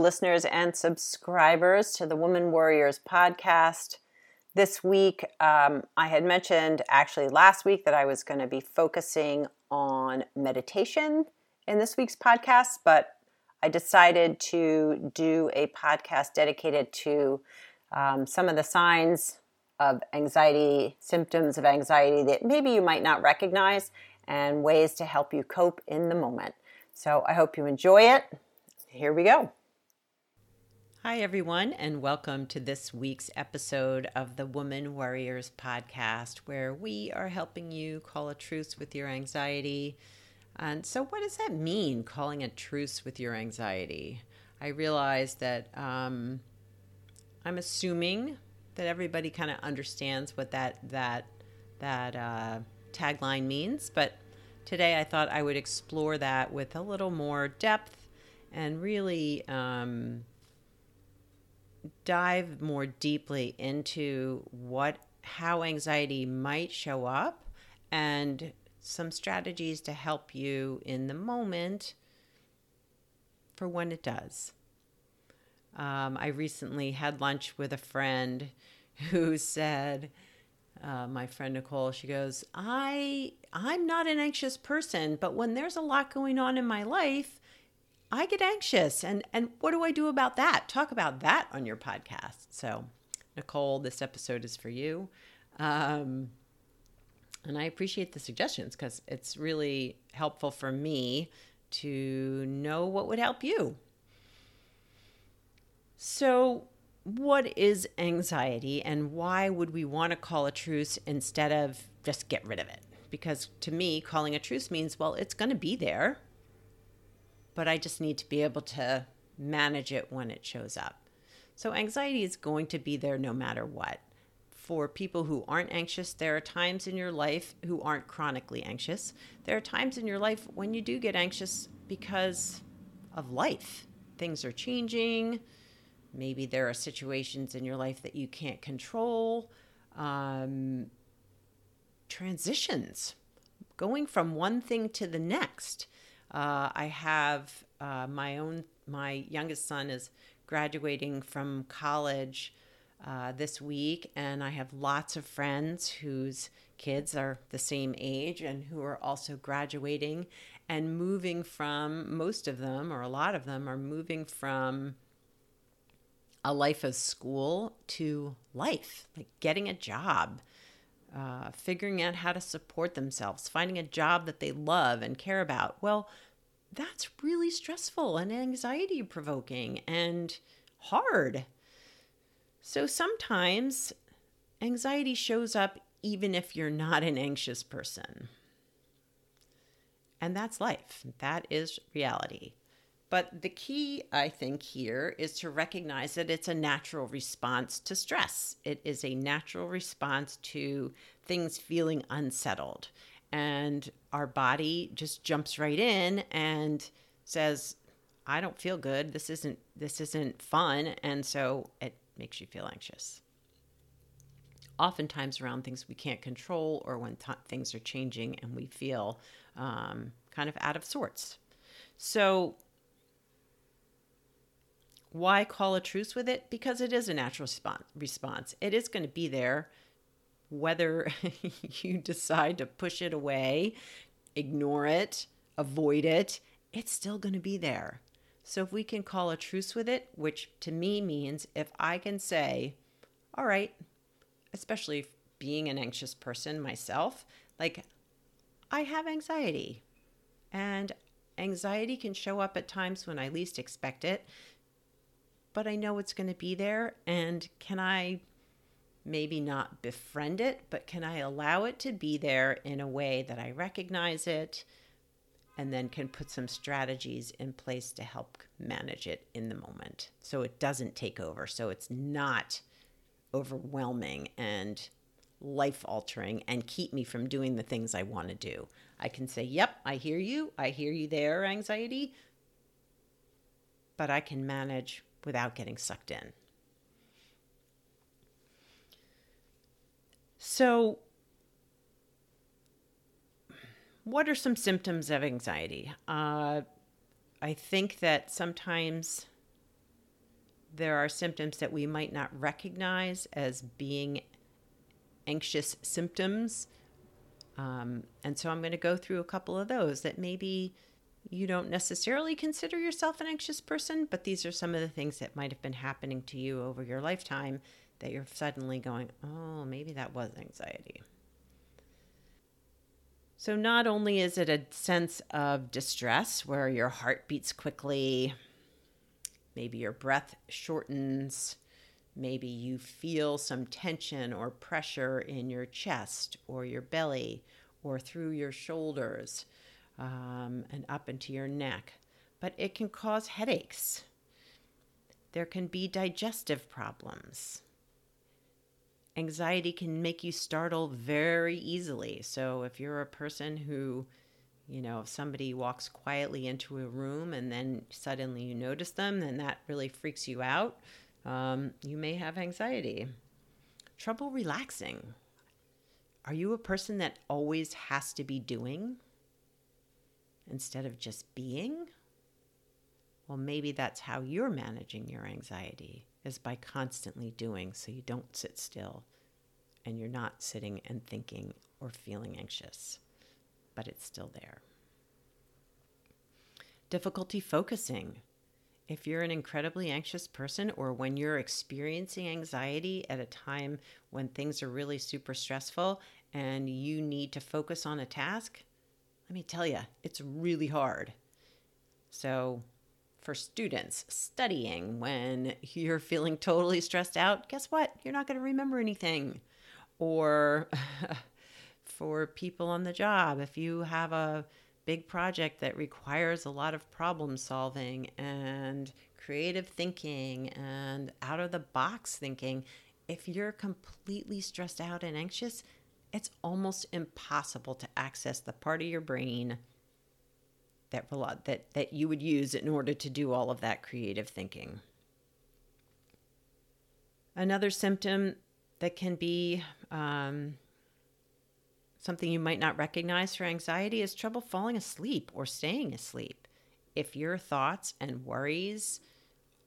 Listeners and subscribers to the Woman Warriors podcast. This week, um, I had mentioned actually last week that I was going to be focusing on meditation in this week's podcast, but I decided to do a podcast dedicated to um, some of the signs of anxiety, symptoms of anxiety that maybe you might not recognize, and ways to help you cope in the moment. So I hope you enjoy it. Here we go. Hi, everyone, and welcome to this week's episode of the Woman Warriors podcast, where we are helping you call a truce with your anxiety. And so, what does that mean, calling a truce with your anxiety? I realize that um, I'm assuming that everybody kind of understands what that that that uh, tagline means, but today I thought I would explore that with a little more depth and really. Um, dive more deeply into what how anxiety might show up and some strategies to help you in the moment for when it does. Um, I recently had lunch with a friend who said, uh, my friend Nicole, she goes, I I'm not an anxious person, but when there's a lot going on in my life, I get anxious. And and what do I do about that? Talk about that on your podcast. So, Nicole, this episode is for you. Um, and I appreciate the suggestions because it's really helpful for me to know what would help you. So, what is anxiety and why would we want to call a truce instead of just get rid of it? Because to me, calling a truce means, well, it's going to be there but I just need to be able to manage it when it shows up. So, anxiety is going to be there no matter what. For people who aren't anxious, there are times in your life who aren't chronically anxious. There are times in your life when you do get anxious because of life. Things are changing. Maybe there are situations in your life that you can't control. Um, transitions, going from one thing to the next. Uh, I have uh, my own, my youngest son is graduating from college uh, this week, and I have lots of friends whose kids are the same age and who are also graduating and moving from, most of them, or a lot of them, are moving from a life of school to life, like getting a job. Uh, figuring out how to support themselves, finding a job that they love and care about. Well, that's really stressful and anxiety provoking and hard. So sometimes anxiety shows up even if you're not an anxious person. And that's life, that is reality. But the key, I think, here is to recognize that it's a natural response to stress. It is a natural response to things feeling unsettled. And our body just jumps right in and says i don't feel good. This isn't this isn't fun. And so it makes you feel anxious. Oftentimes around things we can't control or when things are changing and we feel um, kind of out of sorts. So why call a truce with it because it is a natural response it is going to be there whether you decide to push it away, ignore it, avoid it, it's still going to be there. So if we can call a truce with it, which to me means if I can say, all right, especially being an anxious person myself, like I have anxiety. And anxiety can show up at times when I least expect it, but I know it's going to be there. And can I maybe not befriend it, but can I allow it to be there in a way that I recognize it and then can put some strategies in place to help manage it in the moment so it doesn't take over so it's not overwhelming and life altering and keep me from doing the things I want to do. I can say, Yep, I hear you. I hear you there, anxiety. But I can manage without getting sucked in. So, what are some symptoms of anxiety? Uh, I think that sometimes there are symptoms that we might not recognize as being anxious symptoms. Um, and so I'm going to go through a couple of those that maybe you don't necessarily consider yourself an anxious person, but these are some of the things that might have been happening to you over your lifetime that you're suddenly going, oh, maybe that was anxiety. So, not only is it a sense of distress where your heart beats quickly, maybe your breath shortens, maybe you feel some tension or pressure in your chest or your belly or through your shoulders um, and up into your neck. But it can cause headaches. There can be digestive problems. Anxiety can make you startle very easily. So, if you're a person who, you know, if somebody walks quietly into a room and then suddenly you notice them, then that really freaks you out. Um, you may have anxiety. Trouble relaxing. Are you a person that always has to be doing instead of just being? Well, maybe that's how you're managing your anxiety is by constantly doing so you don't sit still and you're not sitting and thinking or feeling anxious, but it's still there. Difficulty focusing. If you're an incredibly anxious person or when you're experiencing anxiety at a time when things are really super stressful and you need to focus on a task, let me tell you, it's really hard. So, for students studying when you're feeling totally stressed out, guess what? You're not going to remember anything. Or for people on the job, if you have a big project that requires a lot of problem solving and creative thinking and out of the box thinking, if you're completely stressed out and anxious, it's almost impossible to access the part of your brain that that that you would use in order to do all of that creative thinking. Another symptom that can be um, something you might not recognize for anxiety is trouble falling asleep or staying asleep. If your thoughts and worries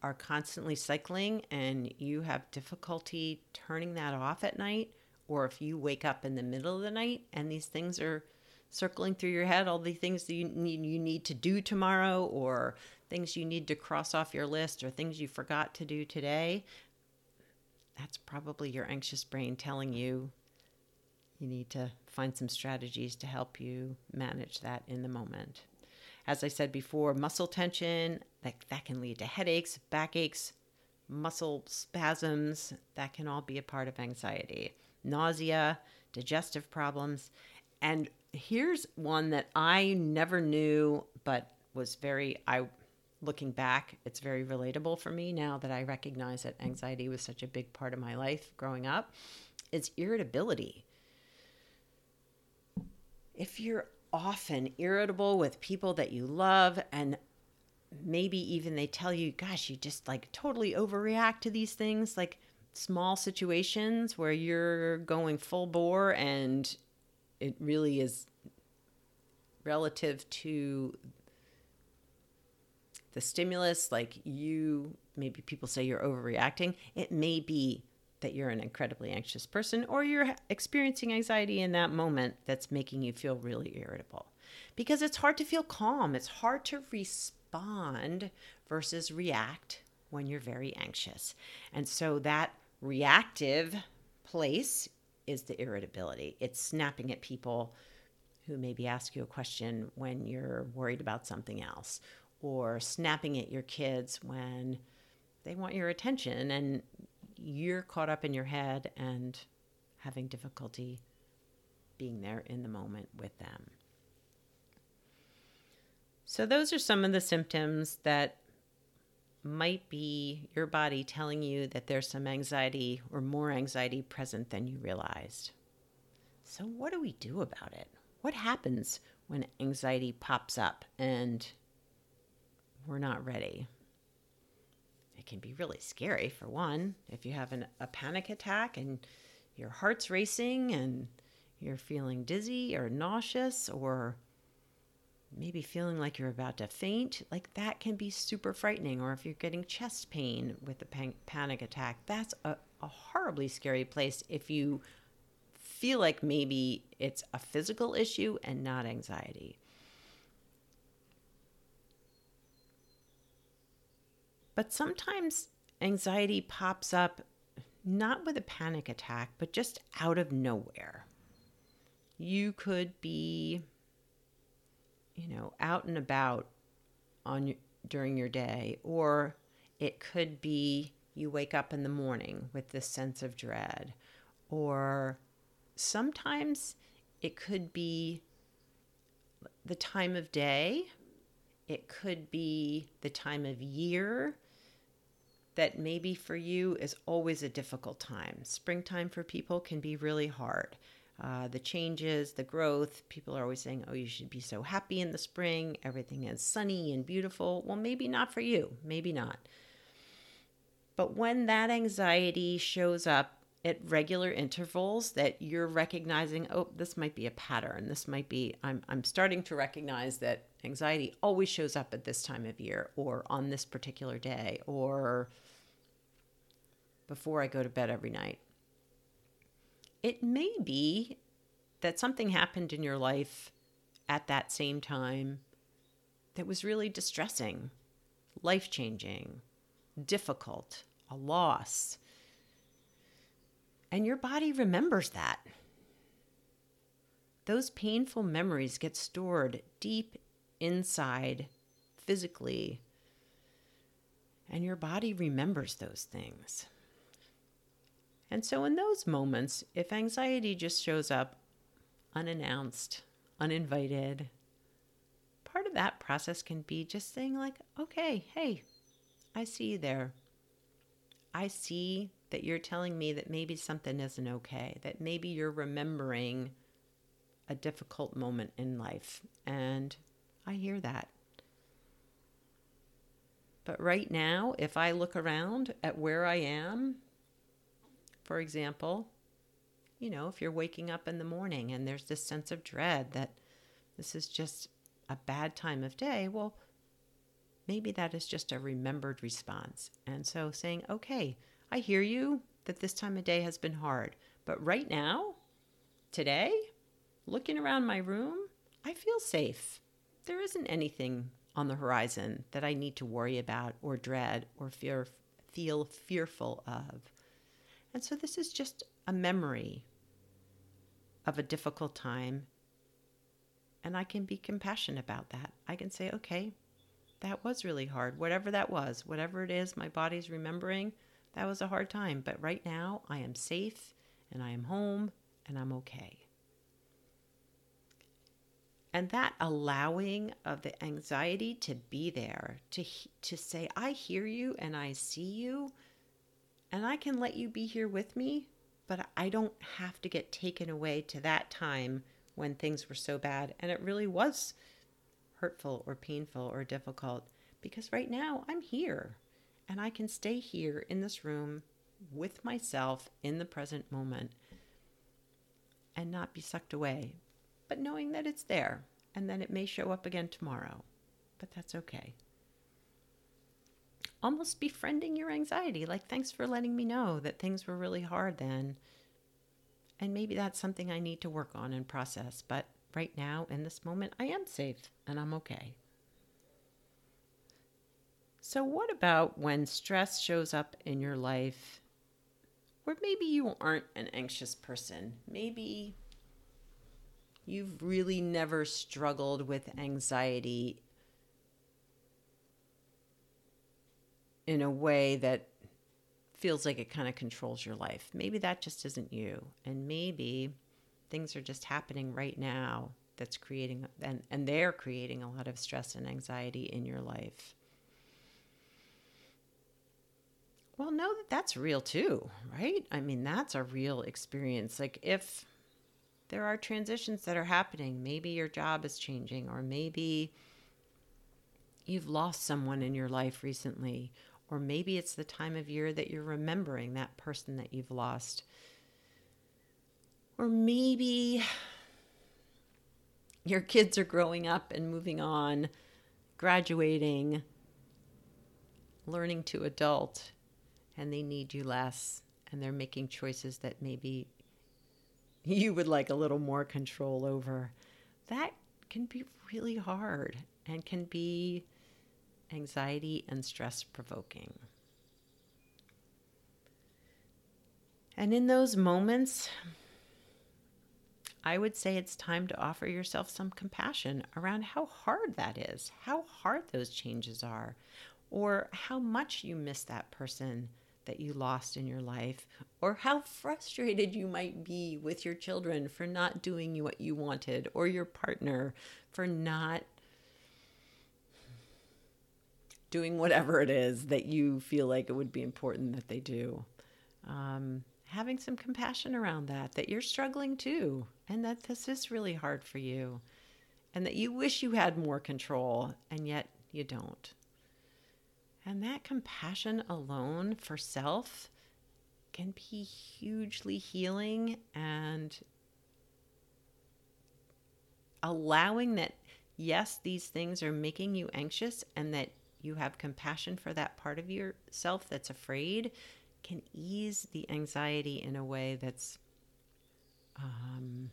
are constantly cycling and you have difficulty turning that off at night, or if you wake up in the middle of the night and these things are circling through your head, all the things that you need, you need to do tomorrow, or things you need to cross off your list, or things you forgot to do today, that's probably your anxious brain telling you you need to find some strategies to help you manage that in the moment. As I said before, muscle tension that, that can lead to headaches, backaches, muscle spasms, that can all be a part of anxiety. Nausea, digestive problems, and here's one that I never knew but was very I looking back, it's very relatable for me now that I recognize that anxiety was such a big part of my life growing up. It's irritability if you're often irritable with people that you love and maybe even they tell you, gosh, you just like totally overreact to these things, like small situations where you're going full bore and it really is relative to the stimulus, like you, maybe people say you're overreacting. It may be that you're an incredibly anxious person or you're experiencing anxiety in that moment that's making you feel really irritable. Because it's hard to feel calm, it's hard to respond versus react when you're very anxious. And so that reactive place is the irritability. It's snapping at people who maybe ask you a question when you're worried about something else, or snapping at your kids when they want your attention and you're caught up in your head and having difficulty being there in the moment with them. So, those are some of the symptoms that might be your body telling you that there's some anxiety or more anxiety present than you realized. So, what do we do about it? What happens when anxiety pops up and we're not ready? It can be really scary, for one, if you have an, a panic attack and your heart's racing and you're feeling dizzy or nauseous or maybe feeling like you're about to faint, like that can be super frightening. Or if you're getting chest pain with a pan- panic attack, that's a, a horribly scary place if you feel like maybe it's a physical issue and not anxiety. But sometimes anxiety pops up not with a panic attack, but just out of nowhere. You could be you know, out and about on during your day or it could be you wake up in the morning with this sense of dread or sometimes it could be the time of day it could be the time of year that maybe for you is always a difficult time. Springtime for people can be really hard uh, the changes, the growth. People are always saying, oh, you should be so happy in the spring. Everything is sunny and beautiful. Well, maybe not for you. Maybe not. But when that anxiety shows up at regular intervals that you're recognizing, oh, this might be a pattern. This might be, I'm, I'm starting to recognize that anxiety always shows up at this time of year or on this particular day or before I go to bed every night it may be that something happened in your life at that same time that was really distressing, life changing, difficult, a loss. And your body remembers that. Those painful memories get stored deep inside physically, and your body remembers those things. And so, in those moments, if anxiety just shows up unannounced, uninvited, part of that process can be just saying, like, okay, hey, I see you there. I see that you're telling me that maybe something isn't okay, that maybe you're remembering a difficult moment in life. And I hear that. But right now, if I look around at where I am for example, you know, if you're waking up in the morning and there's this sense of dread that this is just a bad time of day, well, maybe that is just a remembered response. And so saying, okay, I hear you that this time of day has been hard, but right now, today, looking around my room, I feel safe. There isn't anything on the horizon that I need to worry about or dread or fear, feel fearful of. And so this is just a memory of a difficult time. And I can be compassionate about that. I can say, okay, that was really hard. Whatever that was, whatever it is my body's remembering, that was a hard time. But right now, I am safe and I am home and I'm okay. And that allowing of the anxiety to be there, to, to say, I hear you and I see you, and I can let you be here with me, but I don't have to get taken away to that time when things were so bad. And it really was hurtful or painful or difficult because right now I'm here and I can stay here in this room with myself in the present moment and not be sucked away, but knowing that it's there and then it may show up again tomorrow. But that's okay almost befriending your anxiety. Like, thanks for letting me know that things were really hard then. And maybe that's something I need to work on and process. But right now, in this moment, I am safe and I'm okay. So, what about when stress shows up in your life where maybe you aren't an anxious person? Maybe you've really never struggled with anxiety in a way that feels like it kind of controls your life. Maybe that just isn't you. And maybe things are just happening right now that's creating and, and they're creating a lot of stress and anxiety in your life. Well, know that that's real too, right? I mean, that's a real experience. Like if there are transitions that are happening, maybe your job is changing, or maybe you've lost someone in your life recently, or maybe it's the time of year that you're remembering that person that you've lost. Or maybe your kids are growing up and moving on, graduating, learning to adult, and they need you less, and they're making choices that maybe you would like a little more control over. That can be really hard and can be anxiety and stress provoking. And in those moments, I would say it's time to offer yourself some compassion around how hard that is, how hard those changes are, or how much you miss that person that you lost in your life, or how frustrated you might be with your children for not doing what you wanted, or your partner for not doing whatever it is that you feel like it would be important that they do. Um, having some compassion around that, that you're struggling too, and that this is really hard for you, and that you wish you had more control, and yet you don't. And that compassion alone for self can be hugely healing and allowing that, yes, these things are making you anxious and that you have compassion for that part of yourself that's afraid can ease the anxiety in a way that's um,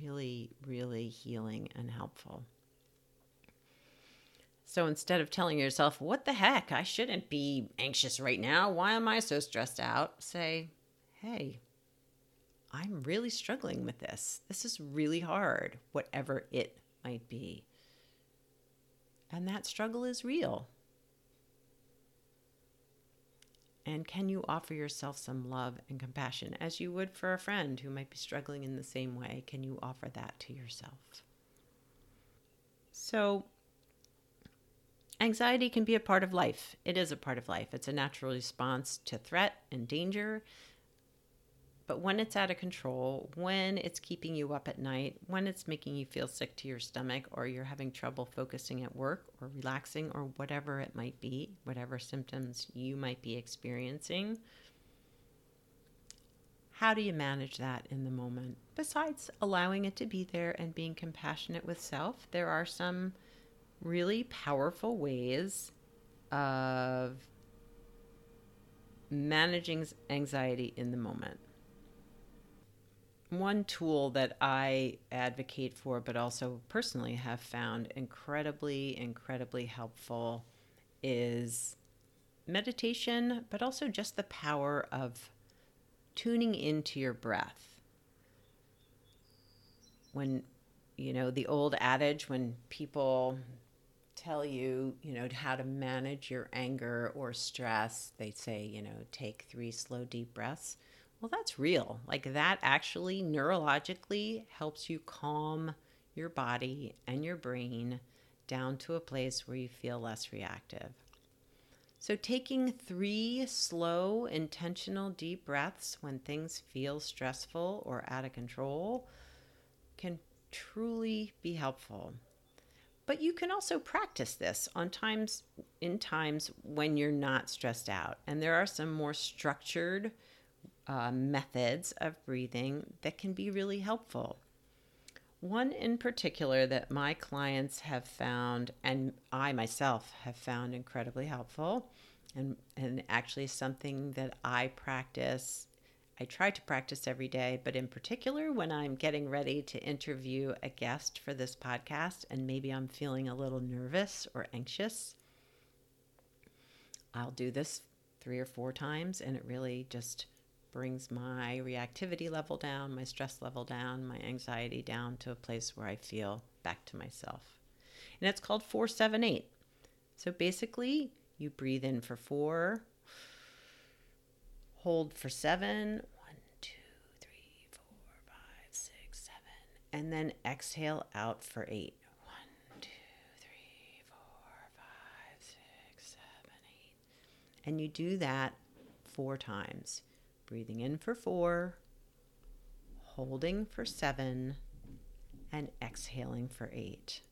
really, really healing and helpful. So instead of telling yourself, what the heck, I shouldn't be anxious right now, why am I so stressed out? Say, hey, I'm really struggling with this. This is really hard, whatever it might be. And that struggle is real. And can you offer yourself some love and compassion as you would for a friend who might be struggling in the same way? Can you offer that to yourself? So, Anxiety can be a part of life. It is a part of life. It's a natural response to threat and danger. But when it's out of control, when it's keeping you up at night, when it's making you feel sick to your stomach, or you're having trouble focusing at work or relaxing, or whatever it might be, whatever symptoms you might be experiencing, how do you manage that in the moment? Besides allowing it to be there and being compassionate with self, there are some really powerful ways of managing anxiety in the moment. One tool that I advocate for, but also personally have found incredibly, incredibly helpful, is meditation, but also just the power of tuning into your breath. When, you know, the old adage, when people tell you, you know, how to manage your anger or stress, they say, you know, take three slow, deep breaths. Well, that's real. Like that actually neurologically helps you calm your body and your brain down to a place where you feel less reactive. So, taking three slow, intentional, deep breaths when things feel stressful or out of control can truly be helpful. But you can also practice this on times in times when you're not stressed out. And there are some more structured uh, methods of breathing that can be really helpful. One in particular that my clients have found, and I myself have found incredibly helpful, and, and actually something that I practice I try to practice every day, but in particular, when I'm getting ready to interview a guest for this podcast and maybe I'm feeling a little nervous or anxious, I'll do this three or four times and it really just brings my reactivity level down, my stress level down, my anxiety down to a place where I feel back to myself. And it's called 478. So basically, you breathe in for four, hold for seven. One, two, three, four, five, six, seven. and then exhale out for eight. One, two, three, four, five, six, seven, eight. And you do that four times. Breathing in for four, holding for seven, and exhaling for eight.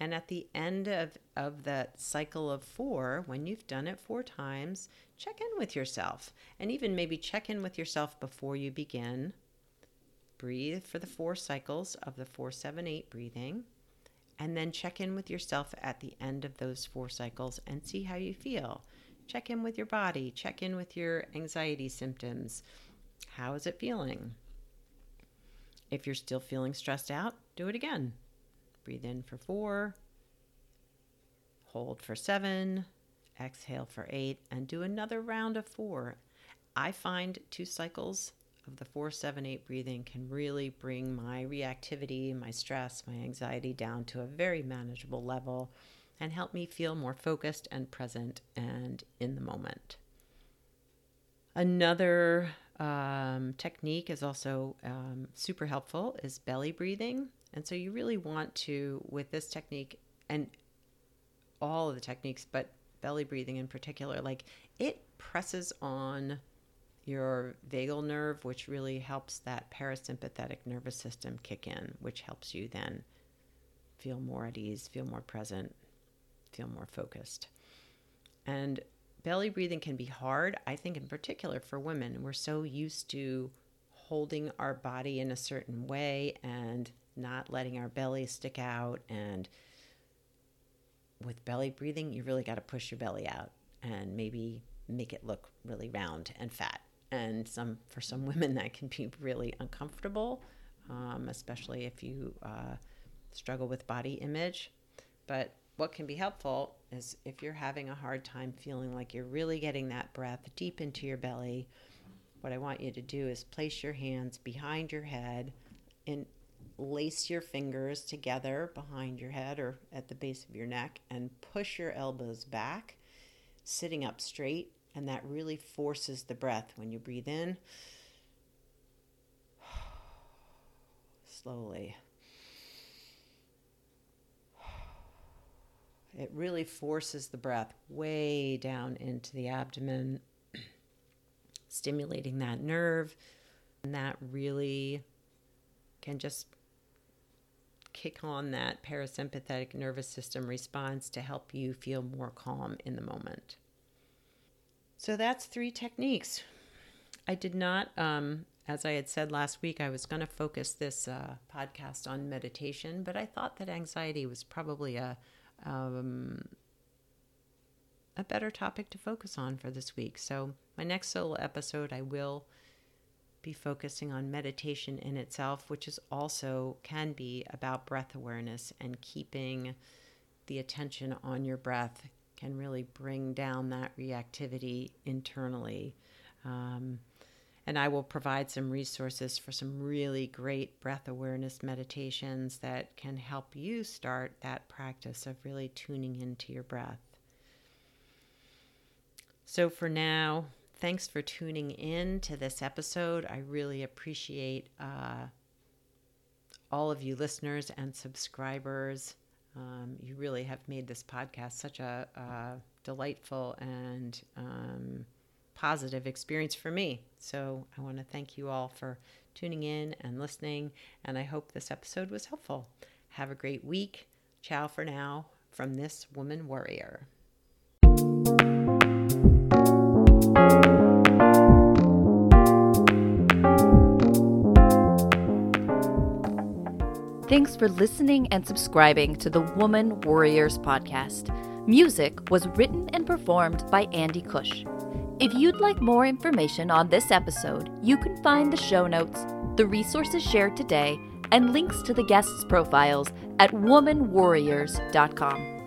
And at the end of, of that cycle of four, when you've done it four times, check in with yourself and even maybe check in with yourself before you begin. Breathe for the four cycles of the 478 breathing. And then check in with yourself at the end of those four cycles and see how you feel. Check in with your body, check in with your anxiety symptoms. How is it feeling? If you're still feeling stressed out, do it again. Breathe in for four, hold for seven, exhale for eight, and do another round of four. I find two cycles of the four, seven, eight breathing can really bring my reactivity, my stress, my anxiety down to a very manageable level and help me feel more focused and present and in the moment. Another um, technique is also um, super helpful is belly breathing. And so you really want to, with this technique and all of the techniques, but belly breathing in particular, like it presses on your vagal nerve, which really helps that parasympathetic nervous system kick in, which helps you then feel more at ease, feel more present, feel more focused. And belly breathing can be hard, I think, in particular for women. We're so used to holding our body in a certain way and not letting our belly stick out. And with belly breathing, you really got to push your belly out and maybe make it look really round and fat. And some for some women that can be really uncomfortable, um, especially if you uh, struggle with body image. But what can be helpful is if you're having a hard time feeling like you're really getting that breath deep into your belly, what I want you to do is place your hands behind your head and lace your fingers together behind your head or at the base of your neck and push your elbows back, sitting up straight. And that really forces the breath when you breathe in. Slowly. It really forces the breath way down into the abdomen, stimulating that nerve. And that really can just kick on that parasympathetic nervous system response to help you feel more calm in the moment. So that's three techniques. I did not, um, as I had said last week, I was going to focus this uh, podcast on meditation, but I thought that anxiety was probably a um, a better topic to focus on for this week. So, my next solo episode, I will be focusing on meditation in itself, which is also can be about breath awareness and keeping the attention on your breath can really bring down that reactivity internally. Um, and I will provide some resources for some really great breath awareness meditations that can help you start that practice of really tuning into your breath. So for now, thanks for tuning in to this episode. I really appreciate uh, all of you listeners and subscribers. Um, you really have made this podcast such a, a delightful and um, positive experience for me. So I want to thank you all for tuning in and listening, and I hope this episode was helpful. Have a great week. Ciao for now from this woman warrior. Thanks for listening and subscribing to the Woman Warriors podcast. Music was written and performed by Andy Cush. If you'd like more information on this episode, you can find the show notes, the resources shared today, and links to the guests' profiles at womanwarriors.com.